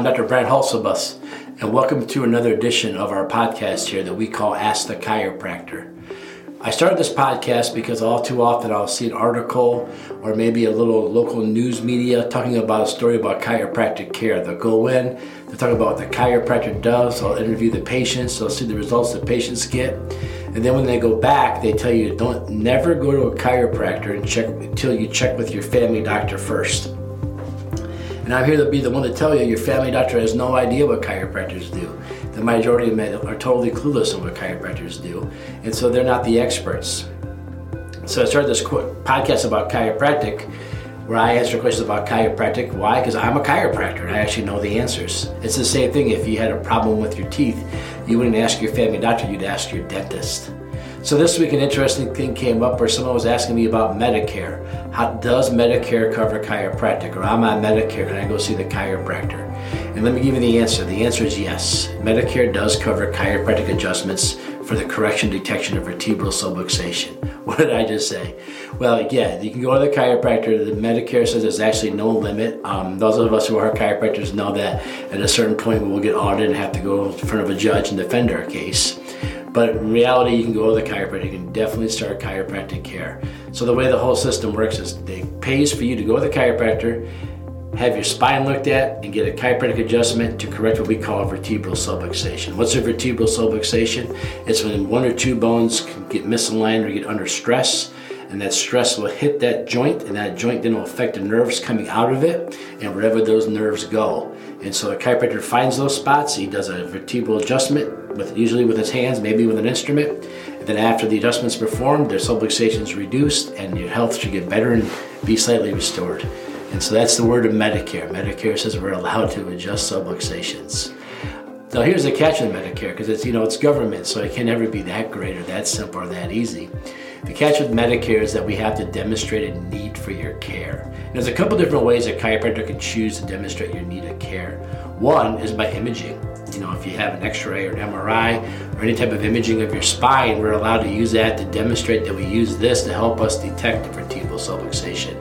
I'm Dr. Brant Hulsebus, and welcome to another edition of our podcast here that we call Ask the Chiropractor. I started this podcast because all too often I'll see an article or maybe a little local news media talking about a story about chiropractic care. They'll go in, they'll talk about what the chiropractor does, they'll interview the patients, they'll see the results the patients get. And then when they go back, they tell you don't never go to a chiropractor and check until you check with your family doctor first. And I'm here to be the one to tell you your family doctor has no idea what chiropractors do. The majority of men are totally clueless on what chiropractors do, and so they're not the experts. So I started this podcast about chiropractic where I answer questions about chiropractic. Why? Because I'm a chiropractor and I actually know the answers. It's the same thing if you had a problem with your teeth, you wouldn't ask your family doctor, you'd ask your dentist. So this week, an interesting thing came up where someone was asking me about Medicare. How does Medicare cover chiropractic? Or I'm on Medicare, can I go see the chiropractor? And let me give you the answer. The answer is yes. Medicare does cover chiropractic adjustments for the correction detection of vertebral subluxation. What did I just say? Well, yeah, you can go to the chiropractor. The Medicare says there's actually no limit. Um, those of us who are chiropractors know that at a certain point we will get audited and have to go in front of a judge and defend our case. But in reality, you can go to the chiropractor. You can definitely start chiropractic care. So the way the whole system works is they pays for you to go to the chiropractor, have your spine looked at, and get a chiropractic adjustment to correct what we call vertebral subluxation. What's a vertebral subluxation? It's when one or two bones can get misaligned or get under stress and that stress will hit that joint, and that joint then will affect the nerves coming out of it and wherever those nerves go. And so the chiropractor finds those spots. He does a vertebral adjustment with usually with his hands, maybe with an instrument. And then after the adjustment's performed, their subluxation is reduced, and your health should get better and be slightly restored. And so that's the word of Medicare. Medicare says we're allowed to adjust subluxations. Now here's the catch with Medicare, because it's you know it's government, so it can never be that great or that simple or that easy. The catch with Medicare is that we have to demonstrate a need for your care. And there's a couple different ways a chiropractor can choose to demonstrate your need of care. One is by imaging. You know, if you have an X-ray or an MRI or any type of imaging of your spine, we're allowed to use that to demonstrate that we use this to help us detect vertebral subluxation.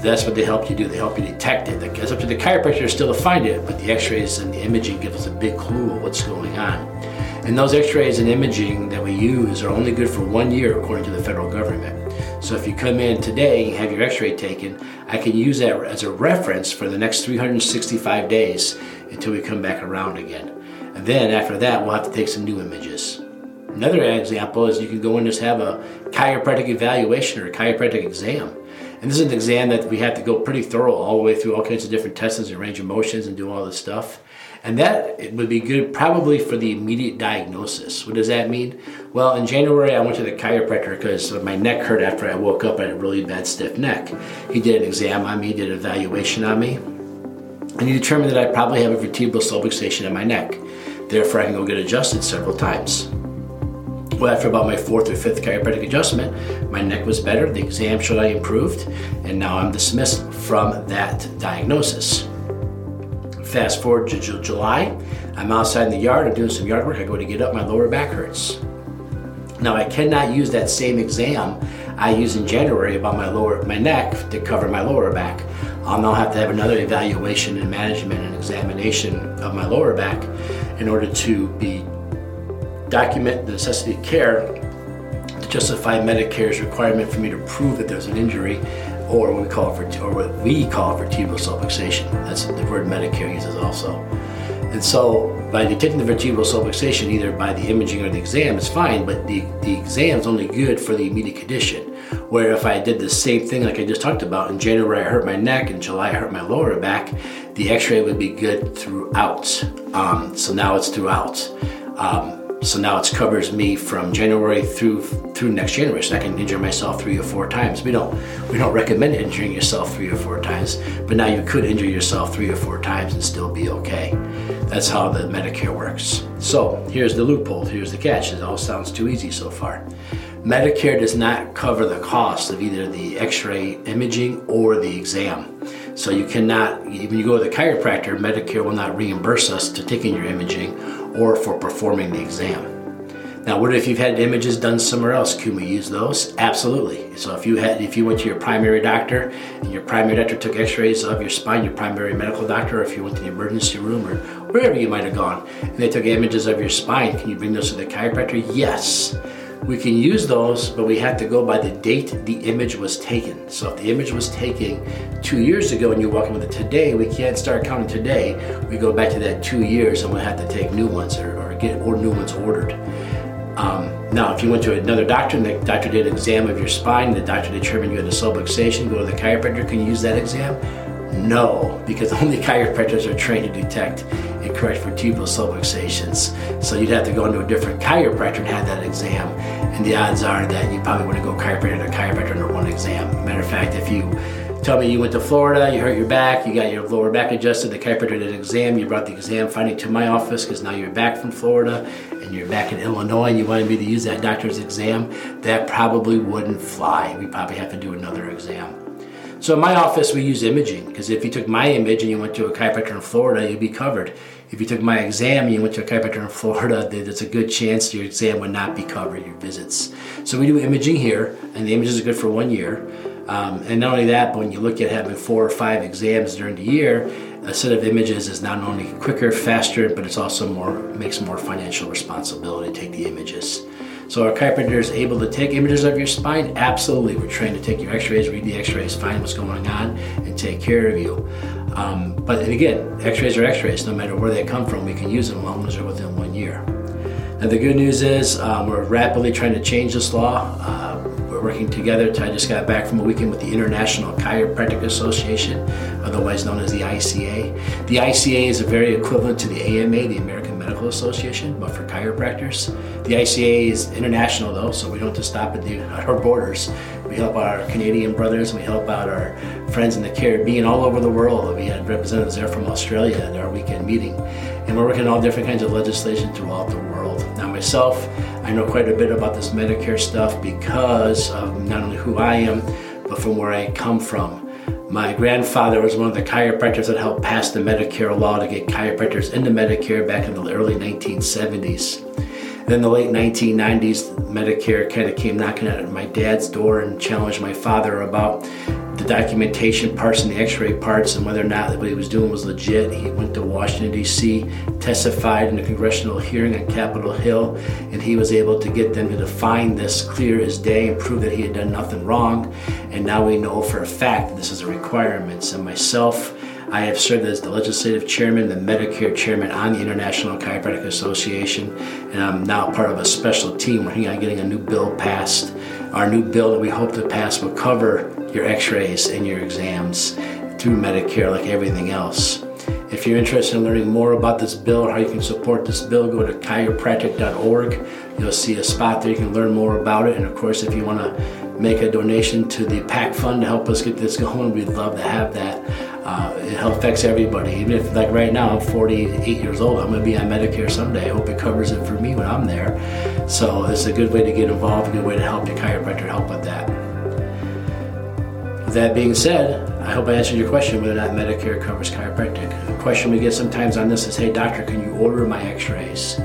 That's what they help you do. They help you detect it. It's up to the chiropractor still to find it, but the X-rays and the imaging give us a big clue of what's going on. And those x-rays and imaging that we use are only good for one year according to the federal government. So if you come in today and have your x-ray taken, I can use that as a reference for the next 365 days until we come back around again. And then after that, we'll have to take some new images. Another example is you can go and just have a chiropractic evaluation or a chiropractic exam. And this is an exam that we have to go pretty thorough all the way through all kinds of different tests and range of motions and do all this stuff. And that would be good probably for the immediate diagnosis. What does that mean? Well, in January, I went to the chiropractor because my neck hurt after I woke up. I had a really bad stiff neck. He did an exam on me, did an evaluation on me, and he determined that I probably have a vertebral subluxation in my neck. Therefore, I can go get adjusted several times. Well, after about my fourth or fifth chiropractic adjustment, my neck was better, the exam showed I improved, and now I'm dismissed from that diagnosis. Fast forward to July, I'm outside in the yard, I'm doing some yard work, I go to get up, my lower back hurts. Now I cannot use that same exam I used in January about my lower my neck to cover my lower back. Um, I'll now have to have another evaluation and management and examination of my lower back in order to be document the necessity of care to justify Medicare's requirement for me to prove that there's an injury or what we call for, or what we call vertebral subluxation. That's the word Medicare uses also. And so by detecting the vertebral subluxation, either by the imaging or the exam, is fine, but the, the exam is only good for the immediate condition. Where if I did the same thing like I just talked about, in January I hurt my neck, in July I hurt my lower back, the x-ray would be good throughout. Um, so now it's throughout. Um, so now it covers me from January through through next January. So I can injure myself three or four times. We don't we don't recommend injuring yourself three or four times, but now you could injure yourself three or four times and still be okay. That's how the Medicare works. So here's the loophole. Here's the catch. It all sounds too easy so far. Medicare does not cover the cost of either the X-ray imaging or the exam. So you cannot, when you go to the chiropractor, Medicare will not reimburse us to taking your imaging or for performing the exam. Now, what if you've had images done somewhere else? Can we use those? Absolutely. So if you had, if you went to your primary doctor, and your primary doctor took X-rays of your spine, your primary medical doctor, or if you went to the emergency room or wherever you might have gone, and they took images of your spine, can you bring those to the chiropractor? Yes. We can use those, but we have to go by the date the image was taken. So if the image was taken two years ago and you're walking with it today, we can't start counting today. We go back to that two years and we'll have to take new ones or, or get or new ones ordered. Um, now, if you went to another doctor and the doctor did an exam of your spine, and the doctor determined you had a subluxation, go to the chiropractor, can you use that exam? No, because only chiropractors are trained to detect and correct vertebral subluxations. So you'd have to go into a different chiropractor and have that exam. And the odds are that you probably wouldn't go chiropractor to chiropractor under one exam. Matter of fact, if you tell me you went to Florida, you hurt your back, you got your lower back adjusted, the chiropractor did an exam, you brought the exam finding to my office because now you're back from Florida and you're back in Illinois and you wanted me to use that doctor's exam, that probably wouldn't fly. We probably have to do another exam. So in my office, we use imaging because if you took my image and you went to a chiropractor in Florida, you'd be covered. If you took my exam and you went to a chiropractor in Florida, there's a good chance your exam would not be covered, your visits. So we do imaging here, and the images are good for one year. Um, and not only that, but when you look at having four or five exams during the year, a set of images is not only quicker, faster, but it's also more makes more financial responsibility to take the images. So our chiropractor is able to take images of your spine. Absolutely, we're trained to take your X-rays, read the X-rays, find what's going on, and take care of you. Um, but again, X-rays are X-rays. No matter where they come from, we can use them as long as they're within one year. And the good news is um, we're rapidly trying to change this law. Uh, we're working together. I just got back from a weekend with the International Chiropractic Association, otherwise known as the ICA. The ICA is a very equivalent to the AMA, the American Medical Association, but for chiropractors. The ICA is international though, so we don't just stop at, the, at our borders. We help our Canadian brothers, we help out our friends in the Caribbean, all over the world. We had representatives there from Australia at our weekend meeting. And we're working on all different kinds of legislation throughout the world. Now, myself, I know quite a bit about this Medicare stuff because of not only who I am, but from where I come from. My grandfather was one of the chiropractors that helped pass the Medicare law to get chiropractors into Medicare back in the early 1970s. Then the late 1990s, Medicare kind of came knocking at my dad's door and challenged my father about the documentation parts and the x-ray parts and whether or not what he was doing was legit. He went to Washington, D.C., testified in a congressional hearing on Capitol Hill, and he was able to get them to define this clear as day and prove that he had done nothing wrong. And now we know for a fact that this is a requirement. So myself, I have served as the legislative chairman, the Medicare chairman on the International Chiropractic Association, and I'm now part of a special team working on getting a new bill passed. Our new bill that we hope to pass will cover your x rays and your exams through Medicare like everything else. If you're interested in learning more about this bill or how you can support this bill, go to chiropractic.org. You'll see a spot there you can learn more about it. And of course, if you want to make a donation to the PAC fund to help us get this going, we'd love to have that uh, it affects everybody. Even if, like right now, I'm 48 years old, I'm going to be on Medicare someday. I hope it covers it for me when I'm there. So it's a good way to get involved, a good way to help the chiropractor help with that. That being said, I hope I answered your question whether or not Medicare covers chiropractic. The question we get sometimes on this is, hey doctor, can you order my x-rays?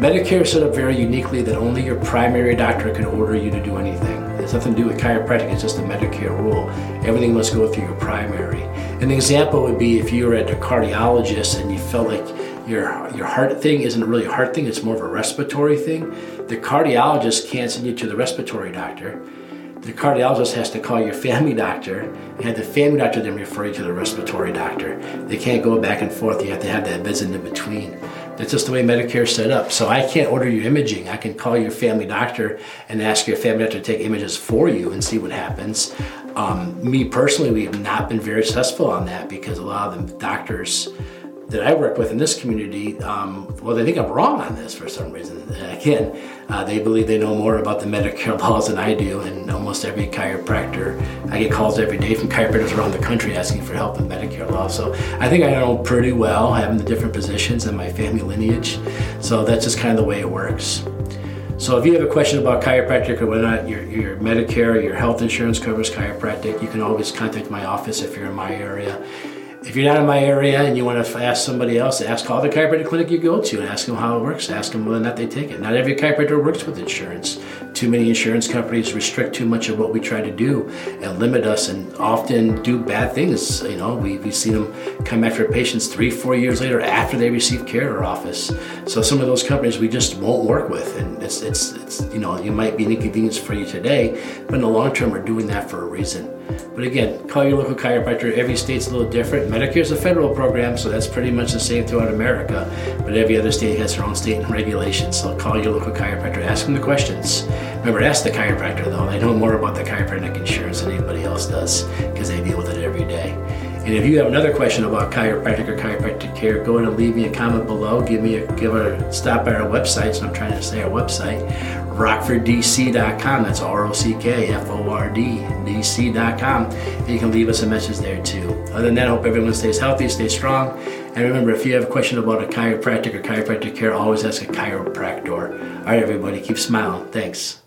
Medicare is set up very uniquely that only your primary doctor can order you to do anything. It's nothing to do with chiropractic, it's just a Medicare rule. Everything must go through your primary. An example would be if you were at a cardiologist and you felt like your, your heart thing isn't really a heart thing, it's more of a respiratory thing. The cardiologist can't send you to the respiratory doctor the cardiologist has to call your family doctor and the family doctor then refer you to the respiratory doctor. They can't go back and forth. You have to have that visit in between. That's just the way Medicare is set up. So I can't order you imaging. I can call your family doctor and ask your family doctor to take images for you and see what happens. Um, me personally, we have not been very successful on that because a lot of the doctors that I work with in this community, um, well, they think I'm wrong on this for some reason. Again, uh, they believe they know more about the Medicare laws than I do, and almost every chiropractor, I get calls every day from chiropractors around the country asking for help with Medicare law. So I think I know pretty well having the different positions in my family lineage. So that's just kind of the way it works. So if you have a question about chiropractic or whether or not your, your Medicare your health insurance covers chiropractic, you can always contact my office if you're in my area. If you're not in my area and you want to ask somebody else, ask call the chiropractic clinic you go to and ask them how it works. Ask them whether or not they take it. Not every chiropractor works with insurance. Too many insurance companies restrict too much of what we try to do and limit us and often do bad things. You know, we, we've seen them come after patients three, four years later after they receive care at our office. So some of those companies we just won't work with. And it's, it's, it's you know, it might be an inconvenience for you today, but in the long term, we're doing that for a reason. But again, call your local chiropractor. Every state's a little different. Medicare is a federal program, so that's pretty much the same throughout America. But every other state has their own state regulations. So call your local chiropractor. Ask them the questions. Remember, ask the chiropractor though. They know more about the chiropractic insurance than anybody else does because they deal with it every day. And if you have another question about chiropractic or chiropractic care, go ahead and leave me a comment below. Give me a give a stop by our website. So I'm trying to say our website, rockforddc.com. That's R-O-C-K-F-O-R-D-D-C.com. And you can leave us a message there too. Other than that, I hope everyone stays healthy, stays strong. And remember, if you have a question about a chiropractic or chiropractic care, always ask a chiropractor. All right, everybody, keep smiling. Thanks.